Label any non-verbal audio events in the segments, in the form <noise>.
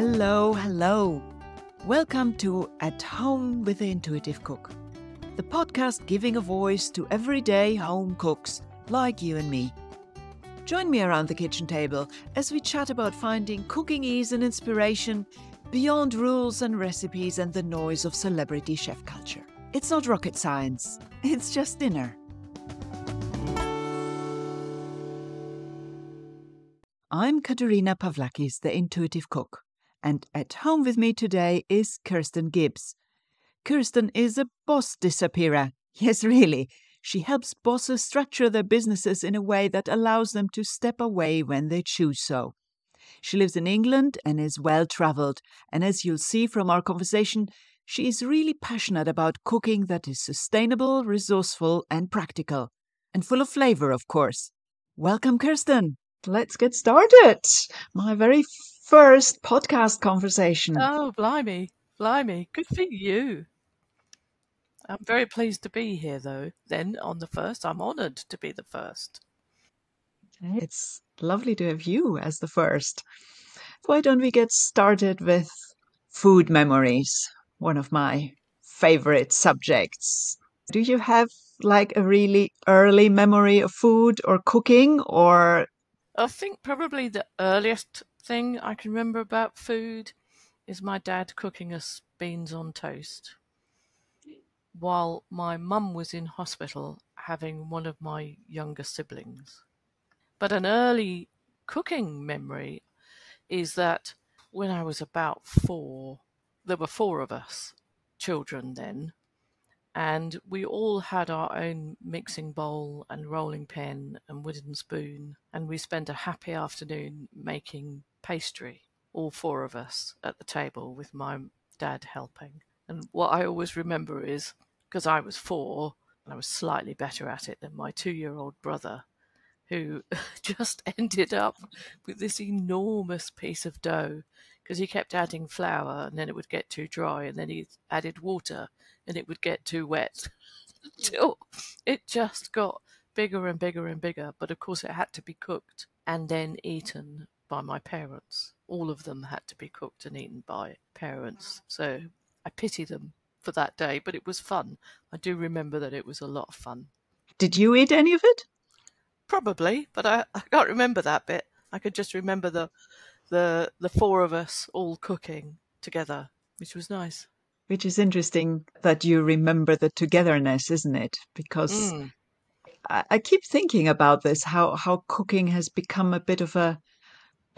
Hello, hello. Welcome to At Home with the Intuitive Cook, the podcast giving a voice to everyday home cooks like you and me. Join me around the kitchen table as we chat about finding cooking ease and inspiration beyond rules and recipes and the noise of celebrity chef culture. It's not rocket science, <laughs> it's just dinner. I'm Katerina Pavlakis, the intuitive cook, and at home with me today is Kirsten Gibbs. Kirsten is a boss disappearer. <laughs> Yes, really. She helps bosses structure their businesses in a way that allows them to step away when they choose so. She lives in England and is well traveled, and as you'll see from our conversation, she is really passionate about cooking that is sustainable, resourceful, and practical, and full of flavor, of course. Welcome, Kirsten. Let's get started. My very first podcast conversation. Oh, blimey, blimey. Good for you. I'm very pleased to be here, though. Then, on the first, I'm honoured to be the first. It's lovely to have you as the first. Why don't we get started with food memories? One of my favorite subjects. Do you have like a really early memory of food or cooking, or I think probably the earliest thing I can remember about food is my dad cooking us beans on toast while my mum was in hospital having one of my younger siblings. But an early cooking memory is that when I was about four, there were four of us children then, and we all had our own mixing bowl and rolling pin and wooden spoon, and we spent a happy afternoon making pastry, all four of us at the table with my dad helping. And what I always remember is because I was four and I was slightly better at it than my two year old brother, who <laughs> just ended up with this enormous piece of dough because he kept adding flour and then it would get too dry and then he added water and it would get too wet <laughs> until it just got bigger and bigger and bigger. But of course, it had to be cooked and then eaten by my parents. All of them had to be cooked and eaten by parents. So I pity them for that day, but it was fun. I do remember that it was a lot of fun. Did you eat any of it? Probably, but I, I can't remember that bit. I could just remember the the the four of us all cooking together, which was nice. Which is interesting that you remember the togetherness, isn't it? Because Mm. I, I keep thinking about this how how cooking has become a bit of a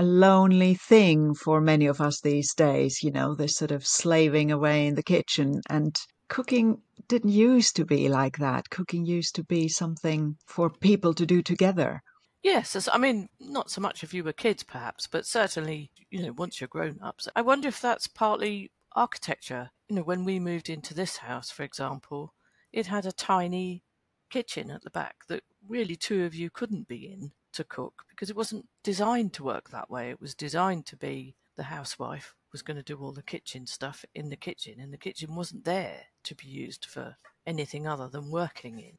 a lonely thing for many of us these days. You know, this sort of slaving away in the kitchen and cooking didn't used to be like that. Cooking used to be something for people to do together. Yes, I mean, not so much if you were kids, perhaps, but certainly, you know, once you're grown ups. I wonder if that's partly architecture. You know, when we moved into this house, for example, it had a tiny kitchen at the back that really two of you couldn't be in to cook because it wasn't designed to work that way. It was designed to be the housewife was going to do all the kitchen stuff in the kitchen, and the kitchen wasn't there to be used for anything other than working in.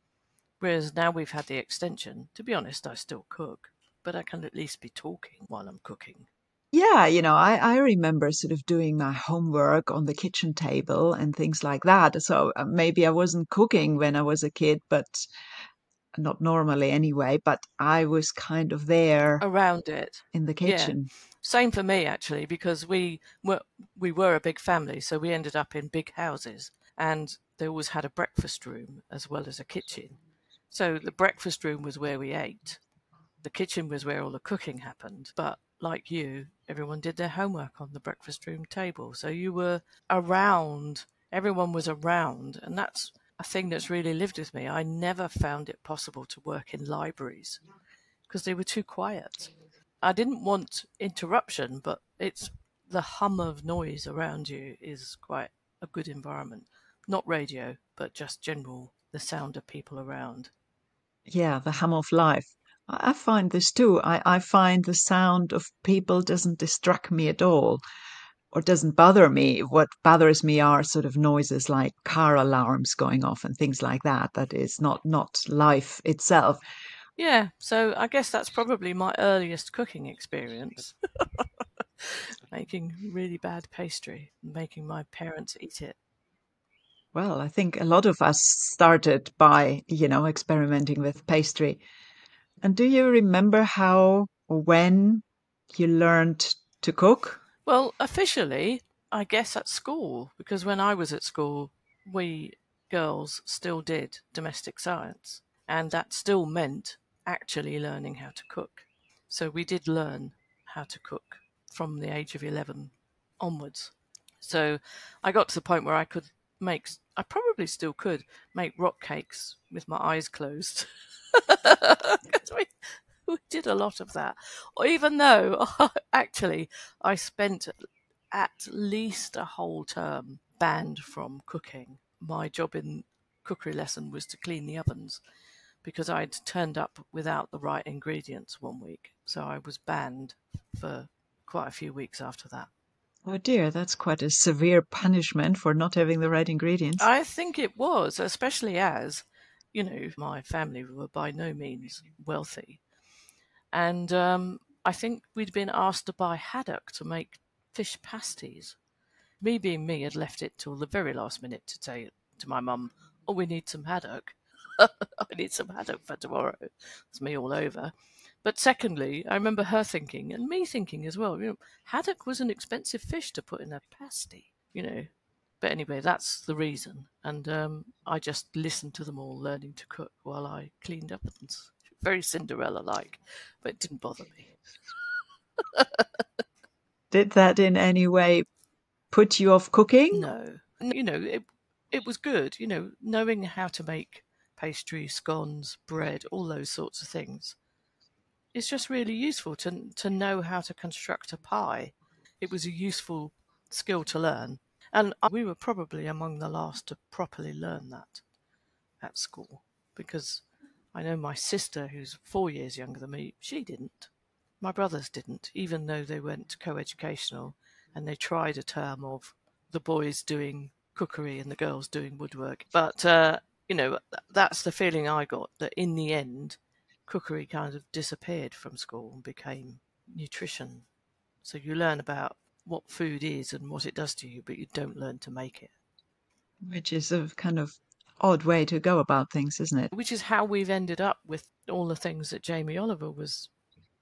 Whereas now we've had the extension, to be honest, I still cook, but I can at least be talking while I'm cooking. Yeah, you know, I, I remember sort of doing my homework on the kitchen table and things like that. So uh, maybe I wasn't cooking when I was a kid, but not normally anyway, but I was kind of there Around it. in the Yeah. kitchen. Same for me actually, because we were we were a big family, so we ended up in big houses, and they always had a breakfast room as well as a kitchen. So the breakfast room was where we ate. The kitchen was where all the cooking happened. But like you, everyone did their homework on the breakfast room table. So you were around. Everyone was around, and that's a thing that's really lived with me. I never found it possible to work in libraries because they were too quiet. I didn't want interruption, but it's the hum of noise around you is quite a good environment. Not radio, but just general the sound of people around. Yeah, the hum of life. I find this too. I, I find the sound of people doesn't distract me at all or doesn't bother me. What bothers me are sort of noises like car alarms going off and things like that. That is not, not life itself. Yeah, so I guess that's probably my earliest cooking experience. <laughs> making really bad pastry, and making my parents eat it. Well, I think a lot of us started by, you know, experimenting with pastry. And do you remember how or when you learned to cook? Well, officially, I guess at school, because when I was at school, we girls still did domestic science, and that still meant actually learning how to cook. So we did learn how to cook from the age of 11 onwards. So I got to the point where I could make, I probably still could make rock cakes with my eyes closed. <laughs> <laughs> we did a lot of that. Or even though <laughs> actually I spent at least a whole term banned from cooking. My job in cookery lesson was to clean the ovens because I'd turned up without the right ingredients one week. So I was banned for quite a few weeks after that. Oh dear, that's quite a severe punishment for not having the right ingredients. I think it was, especially as, you know, my family were by no means wealthy. And um, I think we'd been asked to buy haddock to make fish pasties. Me being me had left it till the very last minute to say to my mum, Oh, we need some haddock. <laughs> I need some haddock for tomorrow. It's me all over. But secondly, I remember her thinking, and me thinking as well, you know, haddock was an expensive fish to put in a pasty, you know. But anyway, that's the reason. And um, I just listened to them all learning to cook while I cleaned ovens. Very Cinderella like, but it didn't bother me. Did that in any way put you off cooking? No. You know, it, it was good, you know, knowing how to make pastry, scones, bread, all those sorts of things. It's just really useful to to know how to construct a pie. It was a useful skill to learn, and we were probably among the last to properly learn that at school because I know my sister, who's four years younger than me, she didn't. My brothers didn't, even though they went co-educational and they tried a term of the boys doing cookery and the girls doing woodwork. But uh, you know, that's the feeling I got that in the end, cookery kind of disappeared from school and became nutrition. So you learn about what food is and what it does to you, but you don't learn to make it. Which is a kind of odd way to go about things, isn't it? Which is how we've ended up with all the things that Jamie Oliver was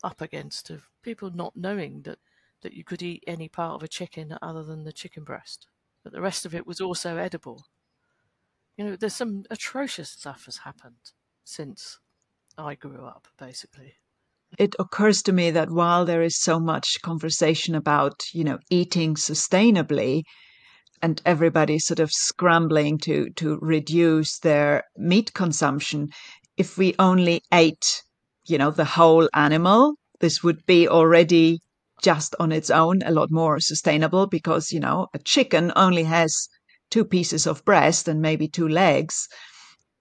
up against of people not knowing that, that you could eat any part of a chicken other than the chicken breast. But the rest of it was also edible. You know, there's some atrocious stuff has happened since I grew up, basically. It occurs to me that while there is so much conversation about, you know, eating sustainably, and everybody sort of scrambling to to reduce their meat consumption. If we only ate you know the whole animal this would be already just on its own a lot more sustainable because you know a chicken only has two pieces of breast and maybe two legs.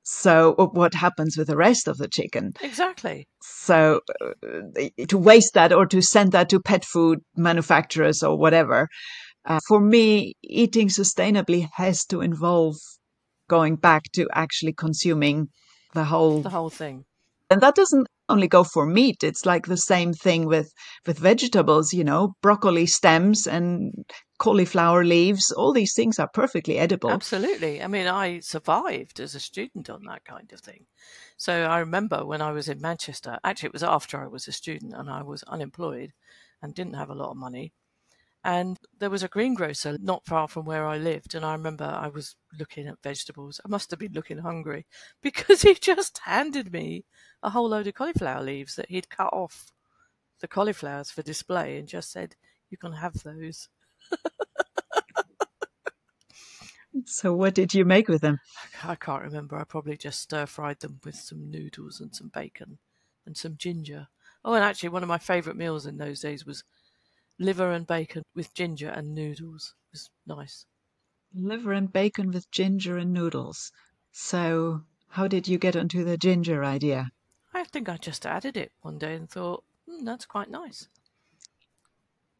So what happens with the rest of the chicken? Exactly. So uh, to waste that or to send that to pet food manufacturers or whatever uh, for me, eating sustainably has to involve going back to actually consuming the whole the whole thing. And that doesn't only go for meat. It's like the same thing with with vegetables. You know, broccoli stems and cauliflower leaves. All these things are perfectly edible. Absolutely. I mean, I survived as a student on that kind of thing. So I remember when I was in Manchester. Actually, it was after I was a student and I was unemployed and didn't have a lot of money. And there was a greengrocer not far from where I lived. And I remember I was looking at vegetables. I must have been looking hungry <laughs> because he just handed me a whole load of cauliflower leaves that he'd cut off the cauliflowers for display and just said, You can have those. so, what did you make with them? I can't remember. I probably just stir fried them with some noodles and some bacon and some ginger. Oh, and actually, one of my favourite meals in those days was liver and bacon with ginger and noodles. It was nice. Liver and bacon with ginger and noodles. So, how did you get onto the ginger idea? I think I just added it one day and thought, mm, that's quite nice.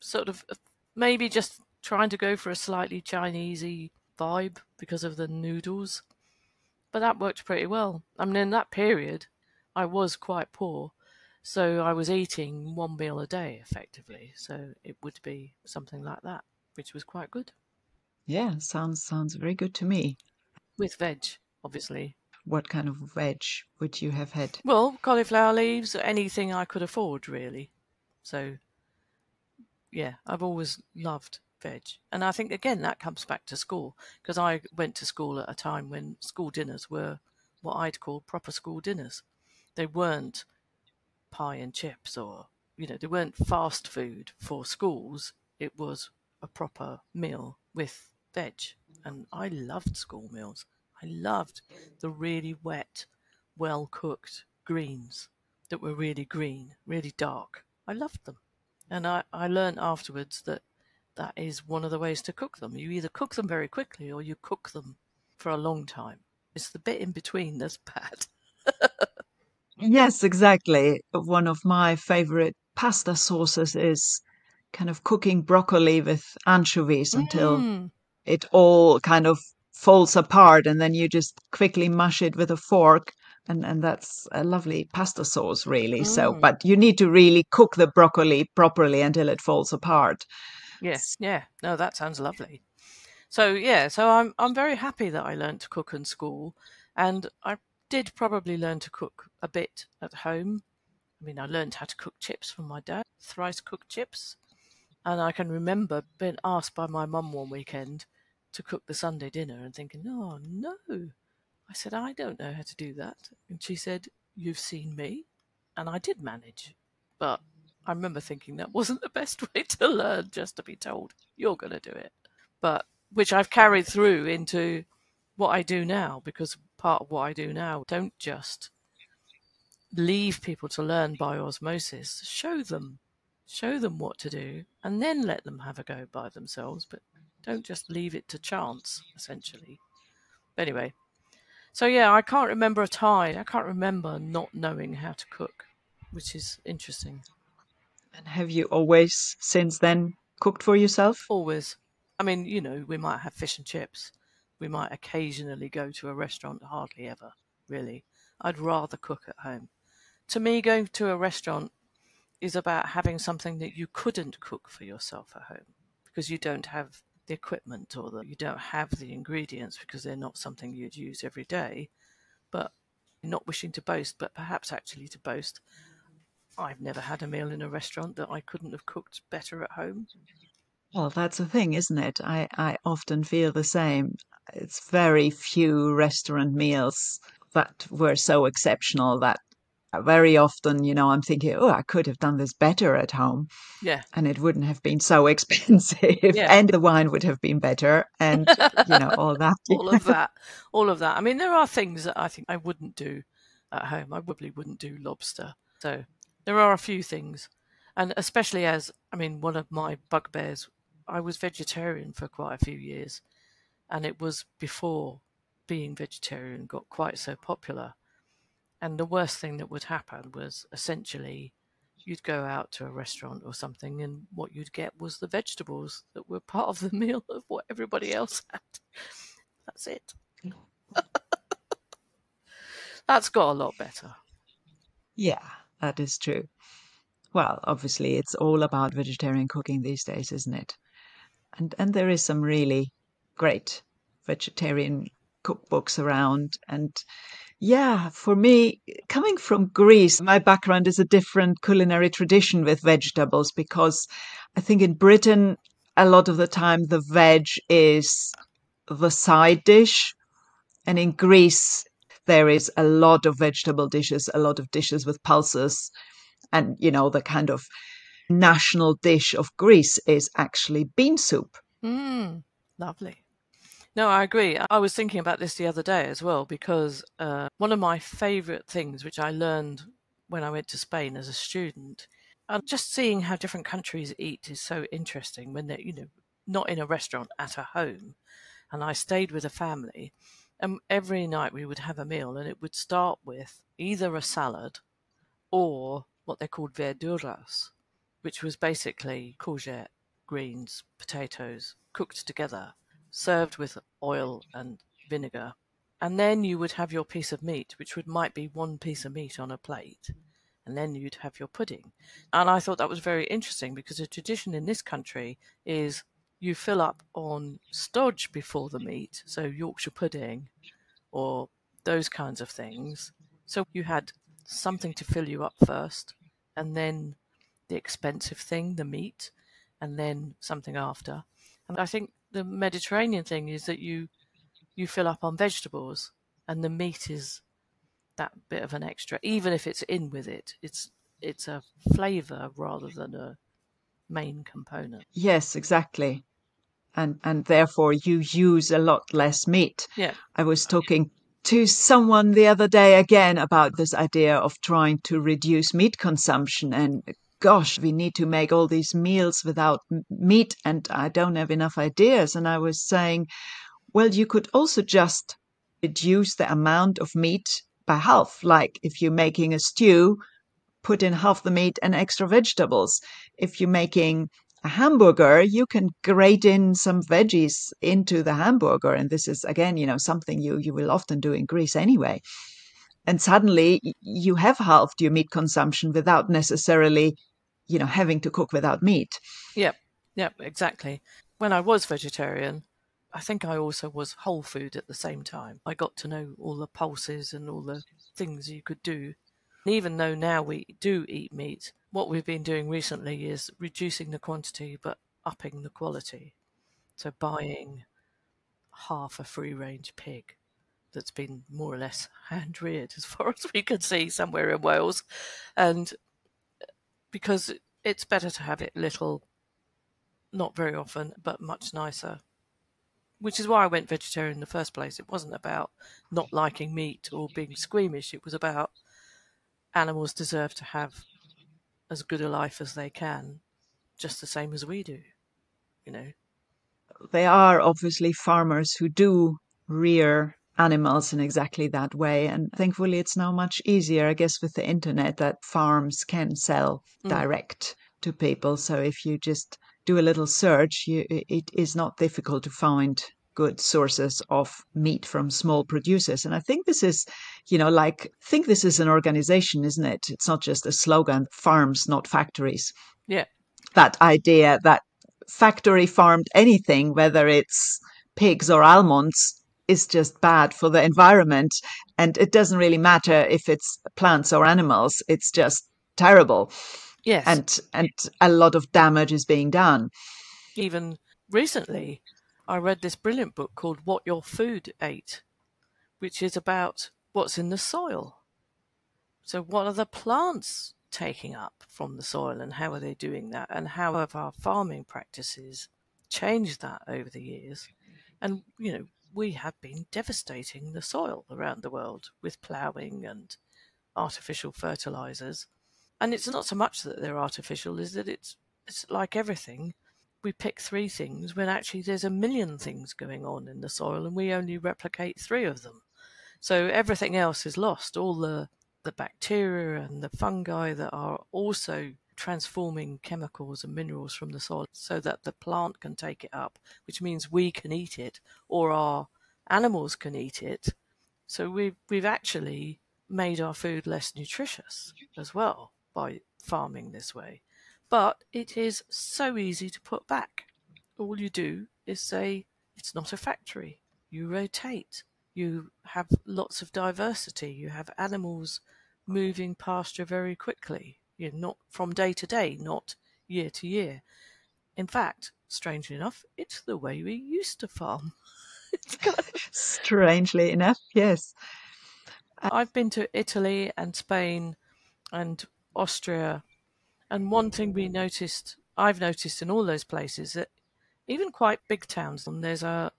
Sort of uh, maybe just trying to go for a slightly Chinesey vibe because of the noodles. But that worked pretty well. I mean, in that period, I was quite poor. So I was eating one meal a day effectively. So it would be something like that, which was quite good. Yeah, sounds sounds very good to me. With veg, obviously. What kind of veg would you have had? Well, cauliflower leaves, anything I could afford, really. So, yeah, I've always loved veg. And I think, again, that comes back to school because I went to school at a time when school dinners were what I'd call proper school dinners. They weren't pie and chips or, you know, they weren't fast food for schools. It was a proper meal with veg. And I loved school meals. I loved the really wet, well cooked greens that were really green, really dark. I loved them. And I, I learned afterwards that that is one of the ways to cook them. You either cook them very quickly or you cook them for a long time. It's the bit in between that's <laughs> bad. <laughs> yes, exactly. One of my favorite pasta sauces is kind of cooking broccoli with anchovies mm. until it all kind of falls apart and then you just quickly mush it with a fork and and that's a lovely pasta sauce really mm. so but you need to really cook the broccoli properly until it falls apart yes yeah no that sounds lovely so yeah so i'm i'm very happy that i learned to cook in school and i did probably learn to cook a bit at home i mean i learned how to cook chips from my dad thrice cooked chips and i can remember being asked by my mum one weekend to cook the Sunday dinner and thinking, oh no. I said, I don't know how to do that. And she said, You've seen me. And I did manage. But I remember thinking that wasn't the best <laughs> way to learn, just to be told, You're going to do it. But which I've carried through into what I do now, because part of what I do now, don't just leave people to learn by osmosis, show them. Show them what to do and then let them have a go by themselves. But don't just leave it to chance, essentially. But anyway, so yeah, I can't remember a time. I can't remember not knowing how to cook, which is interesting. And have you always since then cooked for yourself? Always. I mean, you know, we might have fish and chips. We might occasionally go to a restaurant, hardly ever, really. I'd rather cook at home. To me, going to a restaurant is about having something that you couldn't cook for yourself at home because you don't have the equipment or that you don't have the ingredients because they're not something you'd use every day. But not wishing to boast, but perhaps actually to boast, I've never had a meal in a restaurant that I couldn't have cooked better at home. Well, that's the thing, isn't it? I, I often feel the same. It's very few restaurant meals that were so exceptional that very often, you know, I'm thinking, oh, I could have done this better at home. Yeah. And it wouldn't have been so <laughs> expensive. Yeah. And the wine would have been better. And, you know, all that. <laughs> all of that. All of that. I mean, there are things that I think I wouldn't do at home. I probably wouldn't do lobster. So there are a few things. And especially as, I mean, one of my bugbears, I was vegetarian for quite a few years. And it was before being vegetarian got quite so popular and the worst thing that would happen was essentially you'd go out to a restaurant or something, and what you'd get was the vegetables that were part of the <laughs> meal of what everybody else had. That's it. <laughs> That's got a lot better. Yeah, that is true. Well, obviously, it's all about vegetarian cooking these days, isn't it? And and there is some really great vegetarian cookbooks around, and yeah, for me, coming from Greece, my background is a different culinary tradition with vegetables because I think in Britain, a lot of the time the veg is the side dish. And in Greece, there is a lot of vegetable dishes, a lot of dishes with pulses. And, you know, the kind of national dish of Greece is actually bean soup. Mm, lovely. No, I agree. I was thinking about this the other day as well because uh, one of my favorite things, which I learned when I went to Spain as a student, and just seeing how different countries eat is so interesting when they're, you know, not in a restaurant, at a home. And I stayed with a family, and every night we would have a meal, and it would start with either a salad or what they're called verduras, which was basically courgette, greens, potatoes cooked together served with oil and vinegar. And then you would have your piece of meat, which would might be one piece of meat on a plate. and then you'd have your pudding. And I thought that was very interesting because the tradition in this country is you fill up on stodge before the meat, so Yorkshire pudding or those kinds of things. So you had something to fill you up first, and then the expensive thing, the meat, and then something after. And I think the Mediterranean thing is that you you fill up on vegetables, and the meat is that bit of an extra, even if it's in with it. It's it's a flavour rather than a main component. Yes, exactly. And and therefore you use a lot less meat. Yeah. I was talking to someone the other day again about this idea of trying to reduce meat consumption and gosh we need to make all these meals without meat and I don't have enough ideas and I was saying well you could also just reduce the amount of meat by half like if you're making a stew put in half the meat and extra vegetables if you're making a hamburger, you can grate in some veggies into the hamburger. And this is, again, you know, something you, you will often do in Greece anyway. And suddenly you have halved your meat consumption without necessarily, you know, having to cook without meat. Yep, yep, exactly. When I was vegetarian, I think I also was whole food at the same time. I got to know all the pulses and all the things you could do. And even though now we do eat meat, what we've been doing recently is reducing the quantity but upping the quality. So buying half a free range pig that's been more or less <laughs> hand reared as far as we can see somewhere in Wales. And because it's better to have it little, not very often, but much nicer. Which is why I went vegetarian in the first place. It wasn't about not liking meat or being squeamish. It was about animals deserve to have as good a life as they can, just the same as we do, you know. There are obviously farmers who do rear animals in exactly that way. And thankfully, it's now much easier, I guess, with the internet that farms can sell mm. direct to people. So if you just do a little search, you, it is not difficult to find good sources of meat from small producers. And I think this is, you know, like, think this is an organization, isn't it? It's not just a slogan farms, not factories. Yeah. That idea that factory farmed anything, whether it's pigs or almonds, is just bad for the environment. And it doesn't really matter if it's plants or animals, it's just terrible. Yes. And and a lot of damage is being done. Even recently, I read this brilliant book called What Your Food Ate, which is about what's in the soil. So, what are the plants taking up from the soil, and how are they doing that, and how have our farming practices changed that over the years? And, you know, we have been devastating the soil around the world with ploughing and artificial fertilizers. And it's not so much that they're artificial, is that it's it's like everything we pick three things when actually there's a million things going on in the soil and we only replicate three of them. So everything else is lost. All the, the bacteria and the fungi that are also transforming chemicals and minerals from the soil so that the plant can take it up, which means we can eat it or our animals can eat it. So we've, we've actually made our food less nutritious as well by farming this way. But it is so easy to put back. All you do is say, it's not a factory. You rotate. You have lots of diversity. You have animals moving pasture very quickly. You know, not from day to day, not year to year. In fact, strangely enough, it's the way we used to farm. <laughs> strangely enough, yes. I've been to Italy and Spain and Austria and one thing we noticed, I've noticed in all those places, that even quite big towns, there's a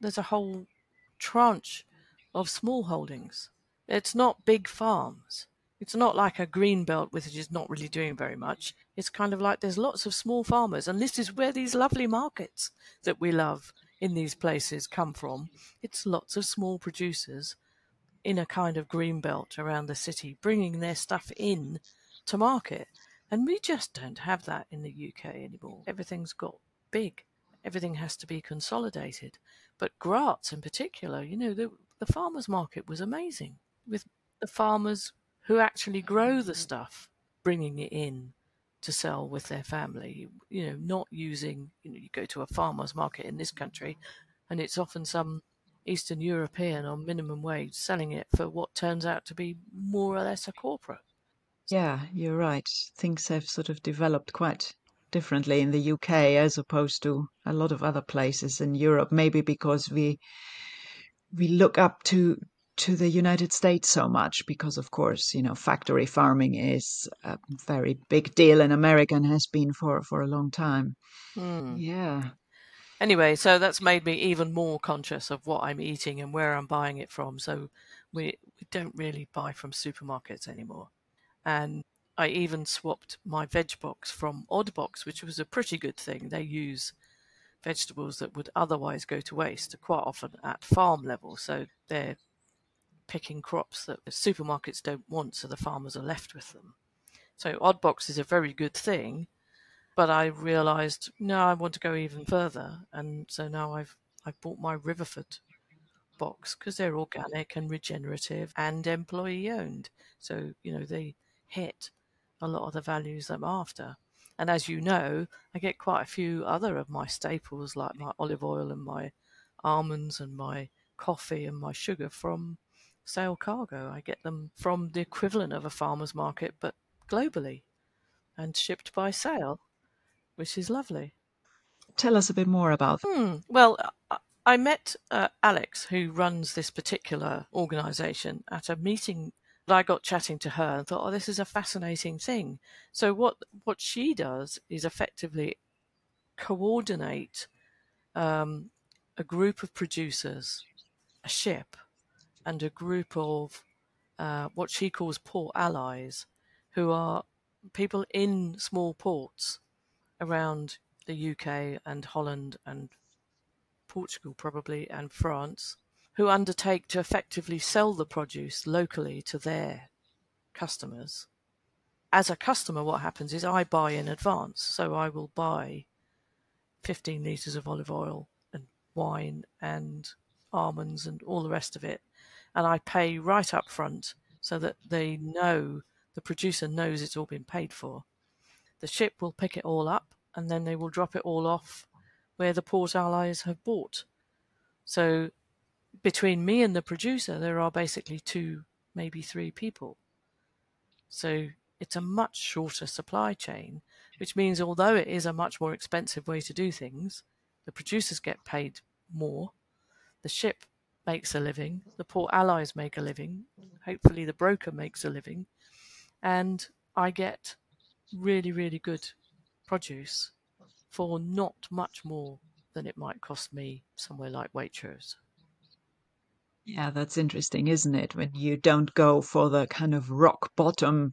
there's a whole tranche of small holdings. It's not big farms. It's not like a green belt which is not really doing very much. It's kind of like there's lots of small farmers, and this is where these lovely markets that we love in these places come from. It's lots of small producers in a kind of green belt around the city, bringing their stuff in to market. And we just don't have that in the UK anymore. Everything's got big. Everything has to be consolidated. But Graz in particular, you know, the, the farmers market was amazing with the farmers who actually grow the stuff bringing it in to sell with their family. You know, not using, you know, you go to a farmer's market in this country and it's often some Eastern European on minimum wage selling it for what turns out to be more or less a corporate. Yeah, you're right. Things have sort of developed quite differently in the UK as opposed to a lot of other places in Europe. Maybe because we we look up to to the United States so much because, of course, you know, factory farming is a very big deal in America and has been for for a long time. Mm. Yeah. Anyway, so that's made me even more conscious of what I'm eating and where I'm buying it from. So we we don't really buy from supermarkets anymore. And I even swapped my veg box from Oddbox, which was a pretty good thing. They use vegetables that would otherwise go to waste quite often at farm level. So they're picking crops that the supermarkets don't want, so the farmers are left with them. So Oddbox is a very good thing, but I realised no, I want to go even further, and so now I've I've bought my Riverford box because they're organic and regenerative and employee owned. So you know they hit a lot of the values I'm after. And as you know, I get quite a few other of my staples like my olive oil and my almonds and my coffee and my sugar from Sail Cargo. I get them from the equivalent of a farmer's market, but globally and shipped by sail, which is lovely. Tell us a bit more about. Hmm. Well, I met uh, Alex, who runs this particular organization, at a meeting I got chatting to her and thought, oh, this is a fascinating thing. So what what she does is effectively coordinate um, a group of producers, a ship, and a group of uh, what she calls port allies, who are people in small ports around the UK and Holland and Portugal probably and France who undertake to effectively sell the produce locally to their customers. As a customer, what happens is I buy in advance. So I will buy 15 litres of olive oil and wine and almonds and all the rest of it. And I pay right up front so that they know, the producer knows it's all been paid for. The ship will pick it all up and then they will drop it all off where the port allies have bought. So between me and the producer, there are basically two, maybe three people. So it's a much shorter supply chain, which means although it is a much more expensive way to do things, the producers get paid more, the ship makes a living, the port allies make a living, hopefully the broker makes a living, and I get really, really good produce for not much more than it might cost me somewhere like Waitrose. Yeah, that's interesting, isn't it? When you don't go for the kind of rock bottom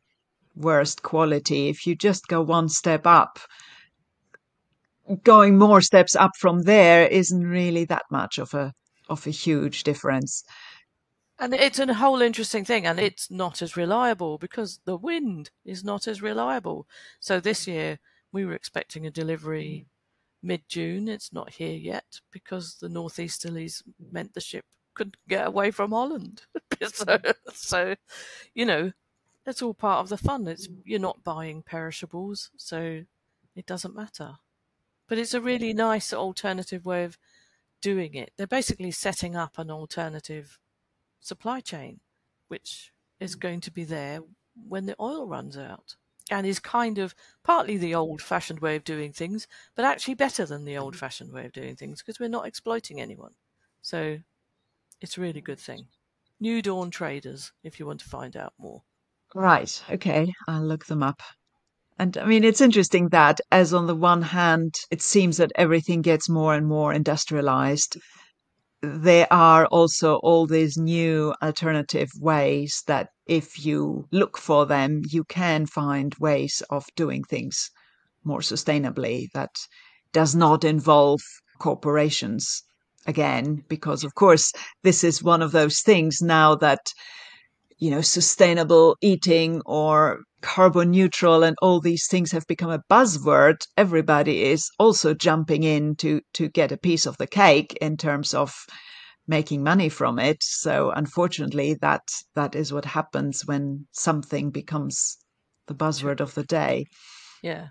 worst quality, if you just go one step up, going more steps up from there isn't really that much of a of a huge difference. And it's a whole interesting thing, and it's not as reliable because the wind is not as reliable. So this year we were expecting a delivery mid June. It's not here yet because the northeasterlies meant the ship couldn't get away from Holland. <laughs> so, so, you know, it's all part of the fun. It's you're not buying perishables, so it doesn't matter. But it's a really nice alternative way of doing it. They're basically setting up an alternative supply chain, which is mm. going to be there when the oil runs out. And is kind of partly the old fashioned way of doing things, but actually better than the mm-hmm. old fashioned way of doing things because we're not exploiting anyone. So it's a really good thing. New Dawn Traders, if you want to find out more. Right. Okay. I'll look them up. And I mean, it's interesting that, as on the one hand, it seems that everything gets more and more industrialized, there are also all these new alternative ways that, if you look for them, you can find ways of doing things more sustainably that does not involve corporations again, because of course, this is one of those things now that, you know, sustainable eating or carbon neutral and all these things have become a buzzword. Everybody is also jumping in to, to get a piece of the cake in terms of making money from it. So unfortunately, that, that is what happens when something becomes the buzzword of the day. Yeah.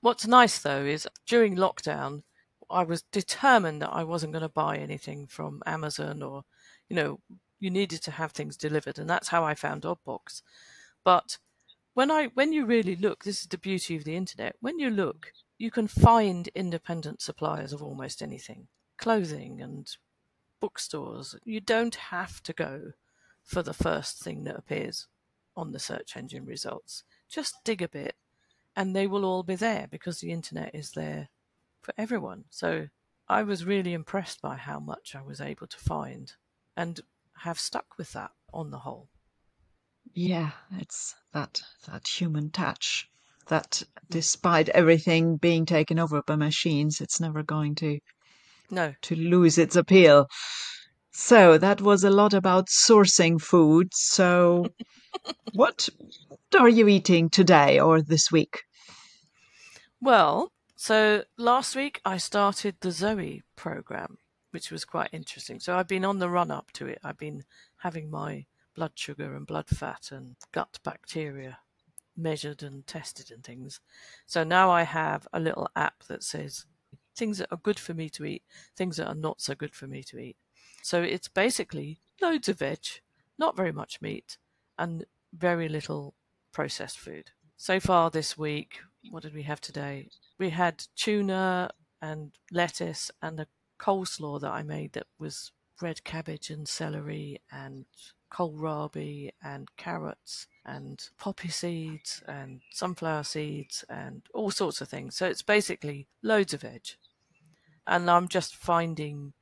What's nice though is during lockdown, I was determined that I wasn't going to buy anything from Amazon or, you know, you needed to have things delivered, and that's how I found Oddbox. But when I when you really look, this is the beauty of the internet. When you look, you can find independent suppliers of almost anything, clothing and bookstores. You don't have to go for the first thing that appears on the search engine results. Just dig a bit and they will all be there because the internet is there for everyone. So I was really impressed by how much I was able to find and have stuck with that on the whole. Yeah, it's that that human touch that mm. despite everything being taken over by machines, it's never going to no to lose its appeal. So that was a lot about sourcing food. So <laughs> what are you eating today or this week? Well, so last week I started the Zoe program, which was quite interesting. So I've been on the run up to it. I've been having my blood sugar and blood fat and gut bacteria measured and tested and things. So now I have a little app that says things that are good for me to eat, things that are not so good for me to eat. So it's basically loads of veg, not very much meat, and very little processed food. So far this week, what did we have today? We had tuna and lettuce and a coleslaw that I made that was red cabbage and celery and kohlrabi and carrots and poppy seeds and sunflower seeds and all sorts of things. So it's basically loads of veg. And I'm just finding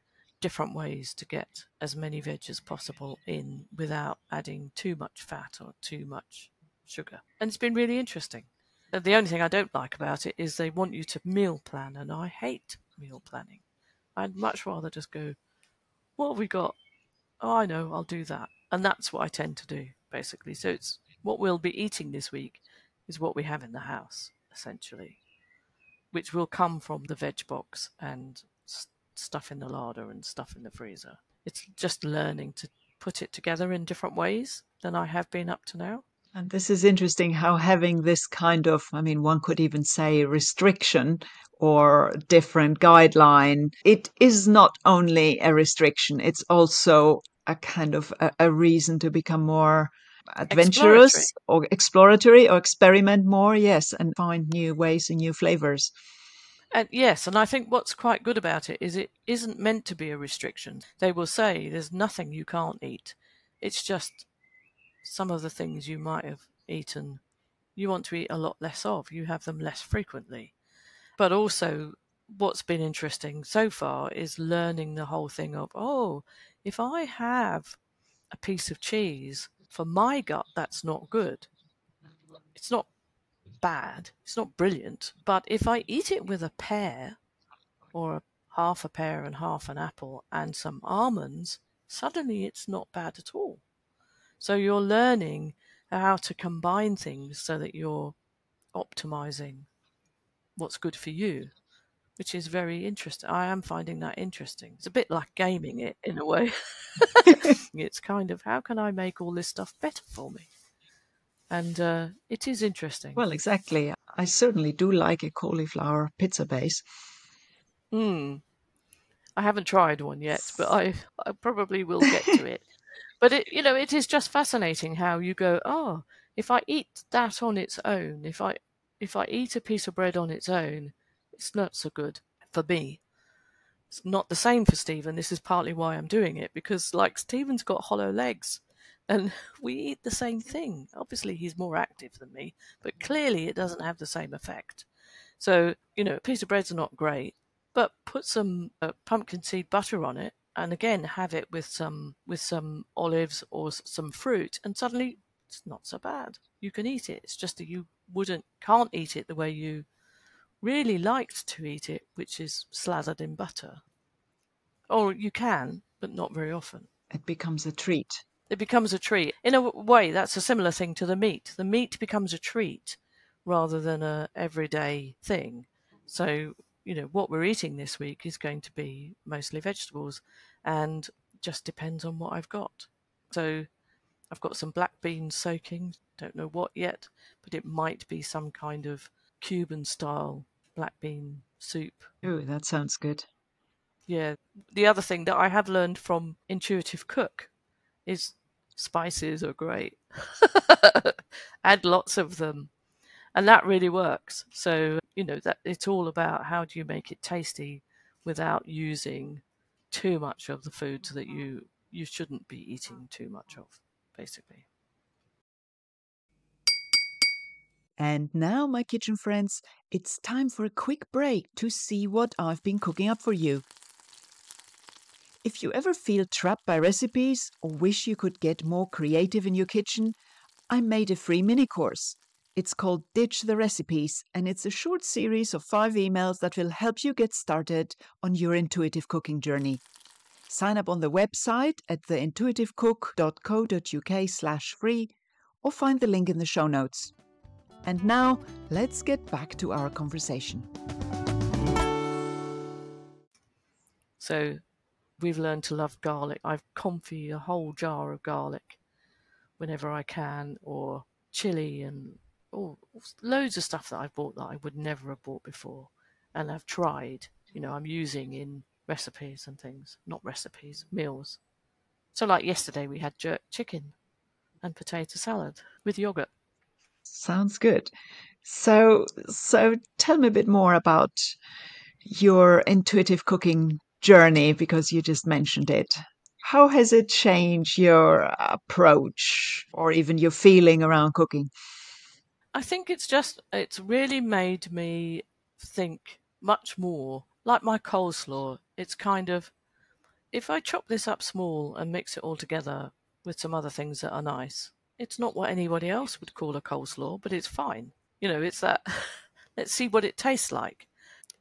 different ways to get as many veg as possible in without adding too much fat or too much sugar. And it's been really interesting. The only thing I don't like about it is they want you to meal plan, and I hate meal planning. I'd much rather just go, what have we got? Oh, I know, I'll do that. And that's what I tend to do, basically. So it's what we'll be eating this week is what we have in the house, essentially, which will come from the veg box and stuff in the larder and stuff in the freezer. It's just learning to put it together in different ways than I have been up to now. And this is interesting how having this kind of, I mean, one could even say restriction or different guideline, it is not only a restriction, it's also a kind of a, a reason to become more adventurous exploratory. or exploratory or experiment more, yes, and find new ways and new flavors. And yes, and I think what's quite good about it is it isn't meant to be a restriction. They will say there's nothing you can't eat. It's just some of the things you might have eaten, you want to eat a lot less of. You have them less frequently. But also, what's been interesting so far is learning the whole thing of, oh, if I have a piece of cheese for my gut, that's not good. It's not bad, it's not brilliant. But if I eat it with a pear or a, half a pear and half an apple and some almonds, suddenly it's not bad at all. So you're learning how to combine things so that you're optimizing what's good for you, which is very interesting. I am finding that interesting. It's a bit like gaming it in a way. <laughs> <laughs> it's kind of how can I make all this stuff better for me? And uh, it is interesting. Well, exactly. I certainly do like a cauliflower pizza base. Hmm. I haven't tried one yet, but I, I probably will get to it. But it, you know, it is just fascinating how you go, oh, if I eat that on its own, if I if I eat a piece of bread on its own, it's not so good for me. It's not the same for Stephen. This is partly why I'm doing it because, like, Stephen's got hollow legs, and <laughs> we eat the same thing. Obviously, he's more active than me, but clearly, it doesn't have the same effect. So, you know, a piece of bread's not great, but put some uh, pumpkin seed butter on it and again have it with some with some olives or some fruit and suddenly it's not so bad. You can eat it. It's just that you wouldn't can't eat it the way you really liked to eat it which is slathered in butter. Or you can but not very often. It becomes a treat. It becomes a treat. In a way that's a similar thing to the meat. The meat becomes a treat rather than a everyday thing. So you know, what we're eating this week is going to be mostly vegetables and just depends on what I've got. So I've got some black beans soaking Don't know what yet, but it might be some kind of Cuban style black bean soup. Oh, that sounds good. Yeah. The other thing that I have learned from Intuitive Cook is spices are great. <laughs> Add lots of them. And that really works. So, you know, that it's all about how do you make it tasty without using too much of the foods that you you shouldn't be eating too much of, basically. And now, my kitchen friends, it's time for a quick break to see what I've been cooking up for you. If you ever feel trapped by recipes or wish you could get more creative in your kitchen, I made a free mini course. It's called Ditch the Recipes, and it's a short series of five emails that will help you get started on your intuitive cooking journey. Sign up on the website at theintuitivecook.co.uk slash free or find the link in the show notes. And now, let's get back to our conversation. So, we've learned to love garlic. I've confit a whole jar of garlic whenever I can, or chili, and oh, loads of stuff that I've bought that I would never have bought before, and I've tried. You know, I'm using in recipes and things, not recipes, meals. So, like yesterday, we had jerk chicken and potato salad with yogurt. Sounds good. So, so tell me a bit more about your intuitive cooking journey because you just mentioned it. How has it changed your approach or even your feeling around cooking? I think it's just it's really made me think much more like my coleslaw. It's kind of if I chop this up small and mix it all together with some other things that are nice, it's not what anybody else would call a coleslaw, but it's fine. You know, it's that <laughs> let's see what it tastes like.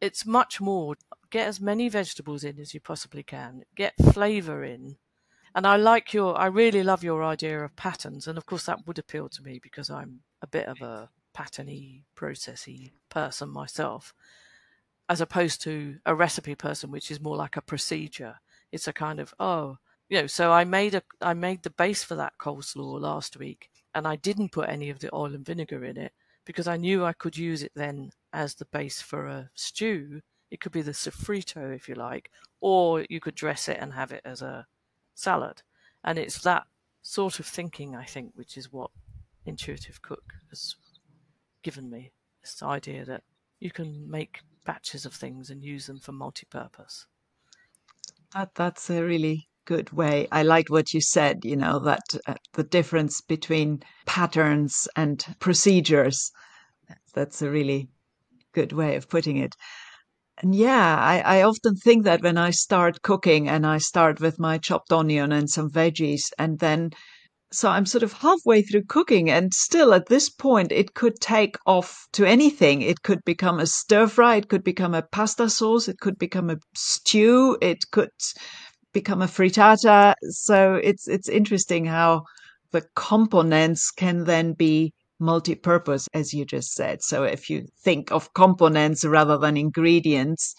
It's much more get as many vegetables in as you possibly can, get flavor in. And I like your, I really love your idea of patterns. And of course, that would appeal to me because I'm a bit of a patterny, processy person myself, as opposed to a recipe person, which is more like a procedure. It's a kind of, oh, you know, so I made a I made the base for that coleslaw last week, and I didn't put any of the oil and vinegar in it because I knew I could use it then as the base for a stew. It could be the sofrito if you like, or you could dress it and have it as a salad. And it's that sort of thinking, I think, which is what Intuitive Cook has given me this idea that you can make batches of things and use them for multi-purpose. That that's a really good way. I liked what you said, you know, that uh, the difference between patterns and procedures. That's a really good way of putting it. And yeah, I, I often think that when I start cooking and I start with my chopped onion and some veggies, and then so I'm sort of halfway through cooking, and still at this point, it could take off to anything. It could become a stir fry, it could become a pasta sauce, it could become a stew, it could become a frittata. So it's it's interesting how the components can then be multi-purpose, as you just said. So if you think of components rather than ingredients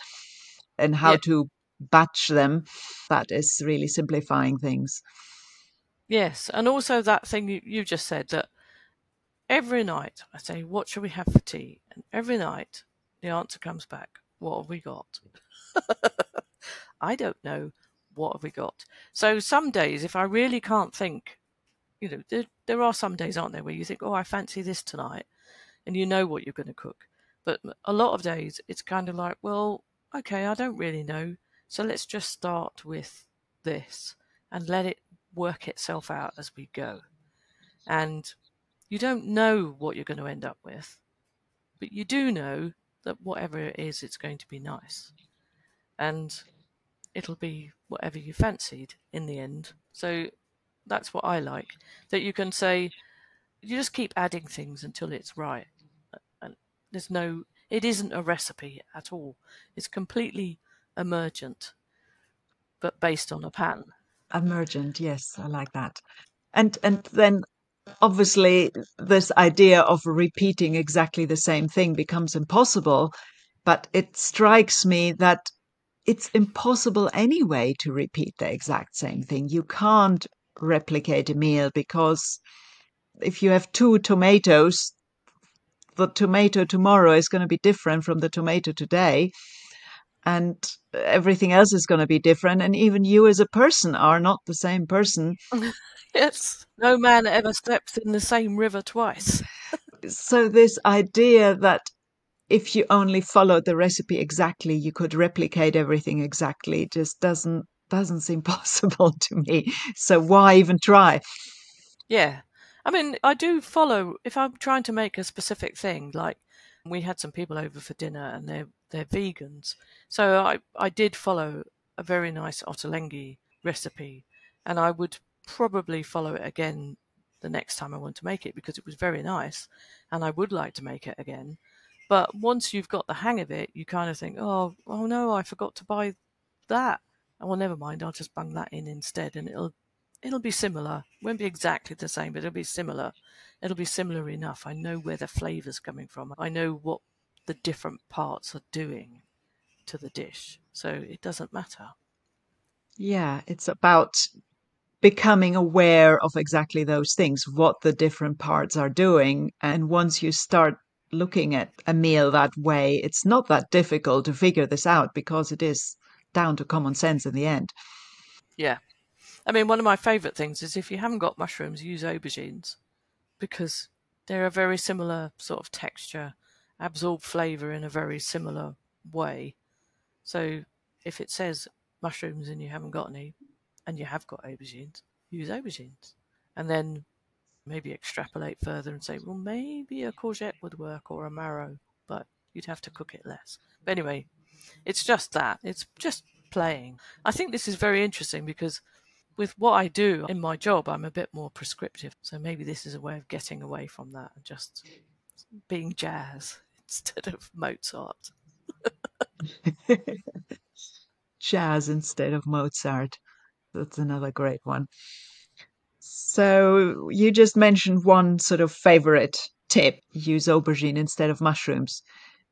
and how yeah. to batch them, that is really simplifying things. Yes, and also that thing you, you just said that every night I say, "What shall we have for tea?" and every night the answer comes back, "What have we got?" <laughs> I don't know what have we got? So some days, if I really can't think, you know, there, there are some days, aren't there, where you think, oh, I fancy this tonight, and you know what you're going to cook. But a lot of days, it's kind of like, well, okay, I don't really know. So let's just start with this and let it work itself out as we go. And you don't know what you're going to end up with, but you do know that whatever it is, it's going to be nice. And it'll be whatever you fancied in the end. So that's what I like. That you can say, you just keep adding things until it's right. And there's no, it isn't a recipe at all. It's completely emergent, but based on a pattern. Emergent, yes, I like that. And and then obviously this idea of repeating exactly the same thing becomes impossible. But it strikes me that it's impossible anyway to repeat the exact same thing. You can't replicate a meal because if you have two tomatoes, the tomato tomorrow is going to be different from the tomato today. And everything else is going to be different. And even you as a person are not the same person. <laughs> yes. No man ever steps in the same river twice. so, this idea that if you only followed the recipe exactly, you could replicate everything exactly just doesn't doesn't seem <laughs> possible to me. So why even try? Yeah. I mean, I do follow if I'm trying to make a specific thing, like we had some people over for dinner and they're they're vegans. So I I did follow a very nice ottolenghi recipe and I would probably follow it again the next time I want to make it because it was very nice and I would like to make it again. But once you've got the hang of it, you kind of think, oh, oh no, I forgot to buy that. Oh, well, never mind. I'll just bung that in instead, and it'll it'll be similar. It won't be exactly the same, but it'll be similar. It'll be similar enough. I know where the flavour's coming from. I know what the different parts are doing to the dish, so it doesn't matter. Yeah, it's about becoming aware of exactly those things, what the different parts are doing. And once you start looking at a meal that way, it's not that difficult to figure this out because it is down to common sense in the end. Yeah. I mean, one of my favourite things is if you haven't got mushrooms, use aubergines because they're a very similar sort of texture, absorb flavour in a very similar way. So if it says mushrooms and you haven't got any, and you have got aubergines, use aubergines. And then maybe extrapolate further and say, well, maybe a courgette would work or a marrow, but you'd have to cook it less. But anyway, it's just that. It's just playing. I think this is very interesting because with what I do in my job, I'm a bit more prescriptive. So maybe this is a way of getting away from that and just being jazz instead of Mozart. <laughs> jazz instead of Mozart. That's another great one. So you just mentioned one sort of favorite tip use aubergine instead of mushrooms.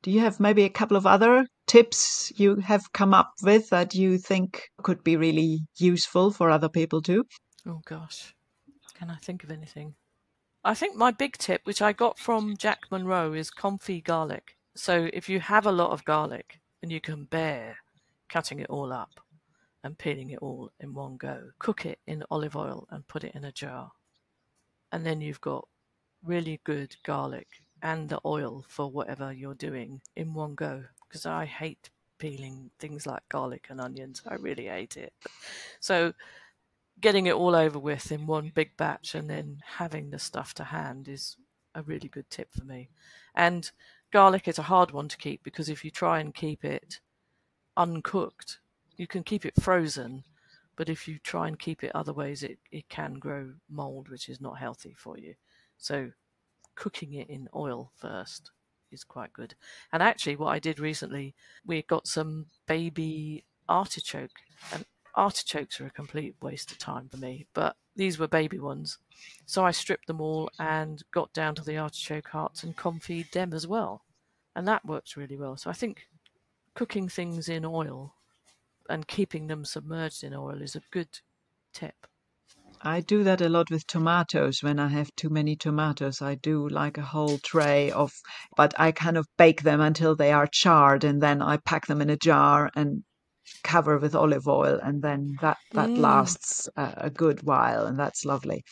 Do you have maybe a couple of other tips you have come up with that you think could be really useful for other people too? Oh gosh, can I think of anything? I think my big tip, which I got from Jack Monroe, is confit garlic. So if you have a lot of garlic and you can bear cutting it all up and peeling it all in one go, cook it in olive oil and put it in a jar. And then you've got really good garlic and the oil for whatever you're doing in one go. Because I hate peeling things like garlic and onions. I really hate it. So getting it all over with in one big batch and then having the stuff to hand is a really good tip for me. And garlic is a hard one to keep because if you try and keep it uncooked, you can keep it frozen, but if you try and keep it other ways, it, it can grow mold, which is not healthy for you. So cooking it in oil first is quite good. And actually, what I did recently, we got some baby artichoke, and artichokes are a complete waste of time for me, but these were baby ones. So I stripped them all and got down to the artichoke hearts and confit them as well. And that works really well. So I think cooking things in oil and keeping them submerged in oil is a good tip. I do that a lot with tomatoes. When I have too many tomatoes, I do like a whole tray of, but I kind of bake them until they are charred and then I pack them in a jar and cover with olive oil and then that that mm. lasts a, a good while and that's lovely.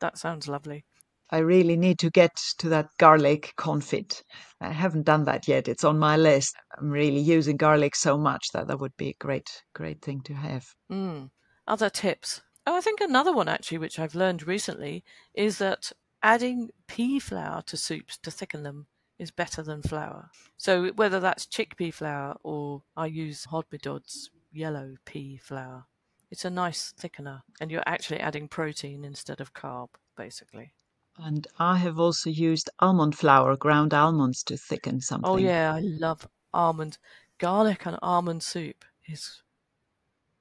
That sounds lovely. I really need to get to that garlic confit. I haven't done that yet. It's on my list. I'm really using garlic so much that that would be a great, great thing to have. Mm. Other tips? Oh, I think another one actually, which I've learned recently, is that adding pea flour to soups to thicken them is better than flour. So whether that's chickpea flour or I use Hodmedod's yellow pea flour, it's a nice thickener, and you're actually adding protein instead of carb, basically. And I have also used almond flour, ground almonds, to thicken oh, something. Oh yeah, I love almond garlic and almond soup is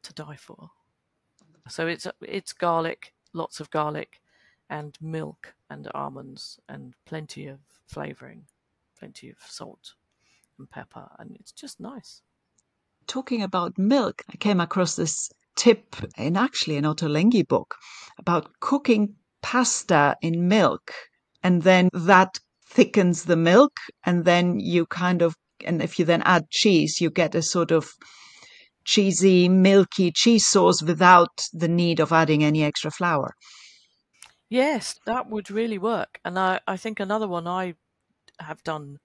to die for. So it's it's garlic, lots of garlic, and milk and almonds and plenty of flavoring, plenty of salt and pepper, and it's just nice. Talking about milk, I came across this tip in actually an ottolenghi book about cooking pasta in milk and then that thickens the milk and then you kind of and if you then add cheese you get a sort of cheesy milky cheese sauce without the need of adding any extra flour Yes, that would really work. And I, I think another one I have done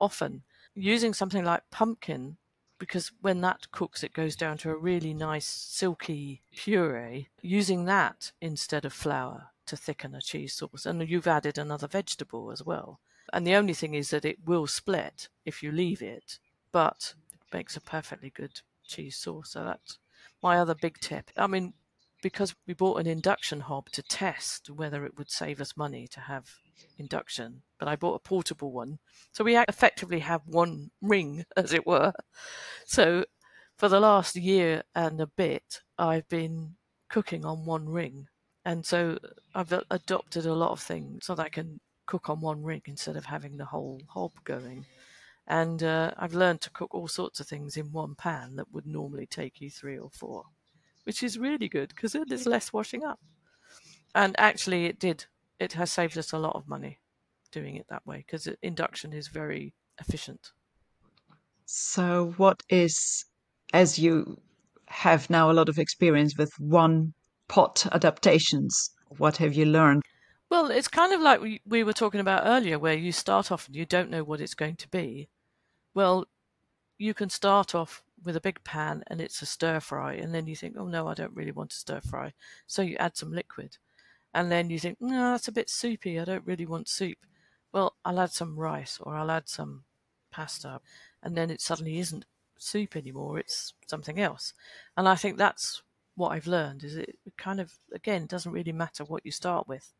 often using something like pumpkin because when that cooks it goes down to a really nice silky puree using that instead of flour to thicken a cheese sauce. And you've added another vegetable as well. And the only thing is that it will split if you leave it but it makes a perfectly good cheese sauce. So that's my other big tip. I mean because we bought an induction hob to test whether it would save us money to have induction, but I bought a portable one. So we effectively have one ring, <laughs> as it were. So for the last year and a bit, I've been cooking on one ring. And so I've adopted a lot of things so that I can cook on one ring instead of having the whole hob going. And uh, I've learned to cook all sorts of things in one pan that would normally take you three or four, which is really good because it is less washing up. And actually, it did it has saved us a lot of money doing it that way because induction is very efficient. So, what is, as you have now a lot of experience with one pot adaptations, what have you learned? Well, it's kind of like we, we were talking about earlier, where you start off and you don't know what it's going to be. Well, you can start off with a big pan and it's a stir fry, and then you think, oh no, I don't really want to stir fry. So you add some liquid and then you think, no, that's a bit soupy. I don't really want soup. Well, I'll add some rice or I'll add some pasta, and then it suddenly isn't soup anymore. It's something else. And I think that's what I've learned is it kind of again doesn't really matter what you start with.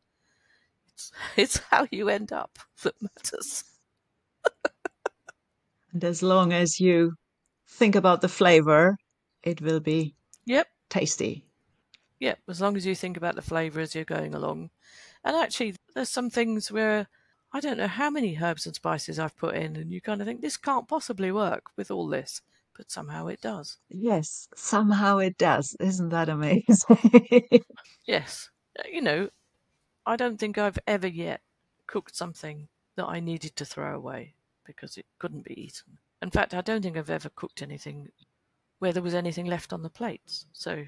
It's <laughs> it's how you end up that matters. and as long as you think about the flavor, it will be yep tasty. Yep, as long as you think about the flavour as you're going along. And actually, there's some things where I don't know how many herbs and spices I've put in, and you kind of think this can't possibly work with all this, but somehow it does. Yes, somehow it does. Isn't that <laughs> amazing? yes. Uh, you know, I don't think I've ever yet cooked something that I needed to throw away because it couldn't be eaten. In fact, I don't think I've ever cooked anything where there was anything left on the plates. So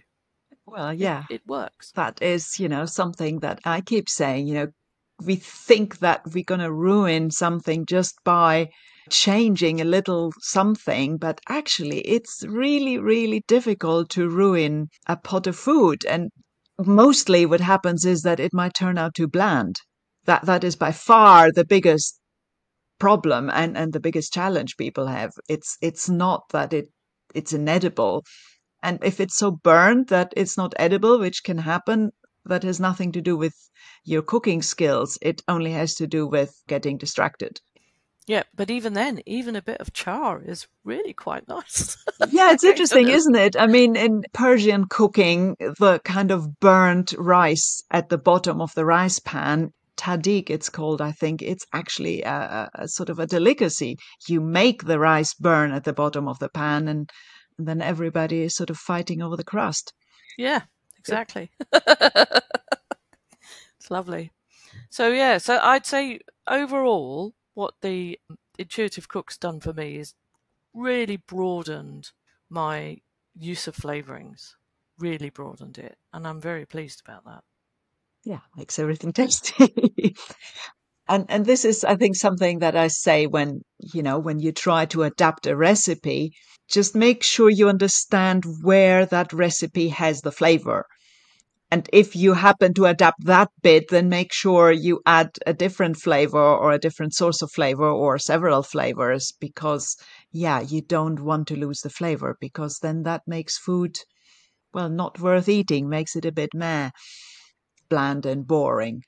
well, yeah. It, it works. That is, you know, something that I keep saying, you know, we think that we're going to ruin something just by changing a little something, but actually it's really, really difficult to ruin a pot of food. And mostly what happens is that it might turn out too bland. That that is by far the biggest problem and, and the biggest challenge people have. It's it's not that it it's inedible. And if it's so burned that it's not edible, which can happen, that has nothing to do with your cooking skills. It only has to do with getting distracted. Yeah, but even then, even a bit of char is really quite nice. <laughs> yeah, it's interesting, isn't it? I mean, in Persian cooking, the kind of burnt rice at the bottom of the rice pan, tahdig it's called, I think, it's actually a, a, sort of a delicacy. You make the rice burn at the bottom of the pan and and then everybody is sort of fighting over the crust. Yeah, exactly. it's lovely. So yeah, so I'd say overall, what the intuitive cook's done for me is really broadened my use of flavorings. Really broadened it, and I'm very pleased about that. Yeah, makes everything <laughs> tasty. and and this is, I think, something that I say when you know when you try to adapt a recipe just make sure you understand where that recipe has the flavor. And if you happen to adapt that bit, then make sure you add a different flavor or a different source of flavor or several flavors because, yeah, you don't want to lose the flavor because then that makes food, well, not worth eating, makes it a bit meh, bland and boring.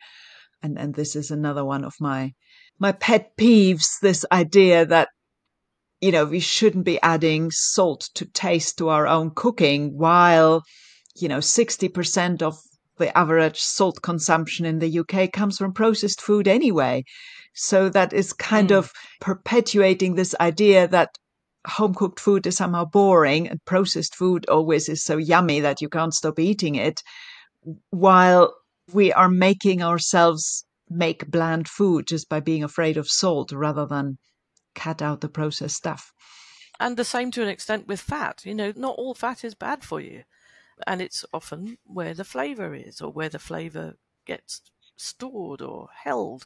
And, and this is another one of my, my pet peeves, this idea that you know, we shouldn't be adding salt to taste to our own cooking while, you know, 60% of the average salt consumption in the UK comes from processed food anyway. So that is kind mm. of perpetuating this idea that home cooked food is somehow boring and processed food always is so yummy that you can't stop eating it. While We are making ourselves make bland food just by being afraid of salt rather than cut out the processed stuff. And the same to an extent with fat. You know, not all fat is bad for you. And it's often where the flavor is or where the flavor gets stored or held.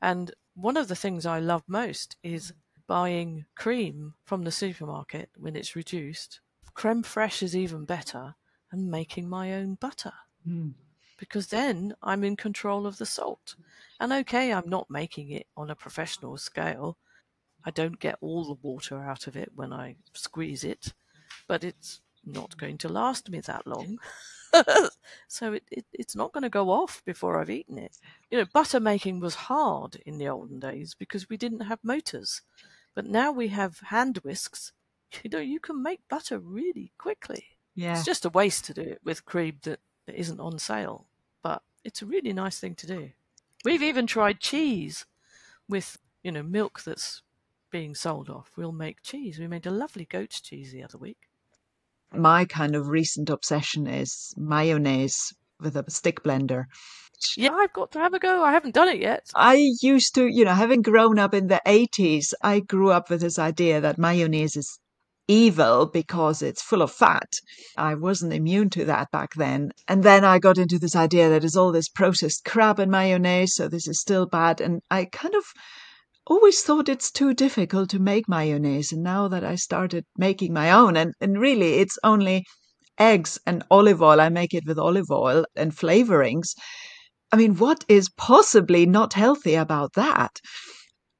And one of the things I love most is buying cream from the supermarket when it's reduced. Creme fraiche is even better, and making my own butter. Mm. Because then I'm in control of the salt. And okay, I'm not making it on a professional scale. I don't get all the water out of it when I squeeze it, but it's not going to last me that long. <laughs> so it, it, it's not going to go off before I've eaten it. You know, butter making was hard in the olden days because we didn't have motors. But now we have hand whisks. You know, you can make butter really quickly. Yeah. It's just a waste to do it with cream that, that isn't on sale. But it's a really nice thing to do. We've even tried cheese with, you know, milk that's being sold off. We'll make cheese. We made a lovely goat's cheese the other week. My kind of recent obsession is mayonnaise with a stick blender. Yeah, I've got to have a go. I haven't done it yet. I used to, you know, having grown up in the 80s, I grew up with this idea that mayonnaise is evil because it's full of fat. I wasn't immune to that back then. And then I got into this idea that there's all this processed crap in mayonnaise, so this is still bad. And I kind of always thought it's too difficult to make mayonnaise. And now that I started making my own, and, and really it's only eggs and olive oil, I make it with olive oil and flavorings. I mean, what is possibly not healthy about that?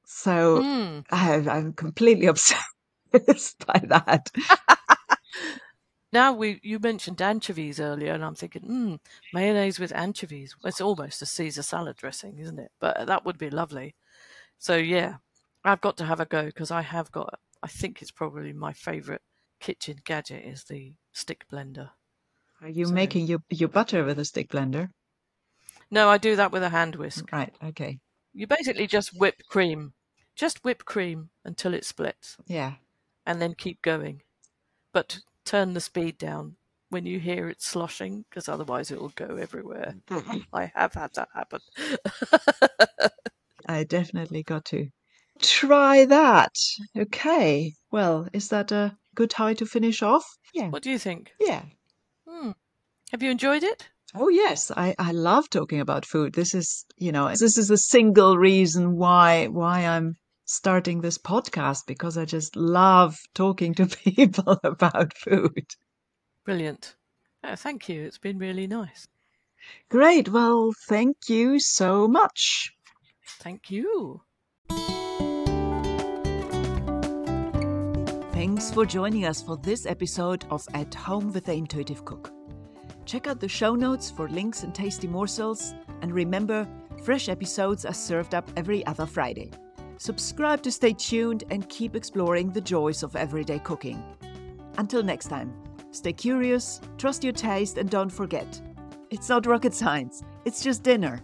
So Mm. I, I'm completely <laughs> obsessed by that. Now we you mentioned anchovies earlier, and I'm thinking, hmm, mayonnaise with anchovies. It's almost a Caesar salad dressing, isn't it? But that would be lovely. So yeah, I've got to have a go because I have got. I think it's probably my favourite kitchen gadget is the stick blender. Are you So- making your, your butter with a stick blender? No, I do that with a hand whisk. Right, okay. You basically just whip cream, just whip cream until it splits, Yeah. and then keep going. But turn the speed down when you hear it sloshing, because otherwise it will go everywhere. <laughs> I have had that happen. <laughs> I definitely got to try that. Okay. Well, is that a good high to finish off? Yeah. what do you think? Yeah. Hmm. Have you enjoyed it? Oh yes, I, I love talking about food. This is you know this is a single reason why why I'm starting this podcast because I just love talking to <laughs> people about food. Brilliant. Oh, thank you. It's been really nice. Great. Well, thank you so much. Thank you. Thanks for joining us for this episode of At Home with the Intuitive Cook. Check out the show notes for links and tasty morsels, and remember, fresh episodes are served up every other Friday. Subscribe to stay tuned and keep exploring the joys of everyday cooking. Until next time, stay curious, trust your taste, and don't forget it's not rocket science, it's just dinner.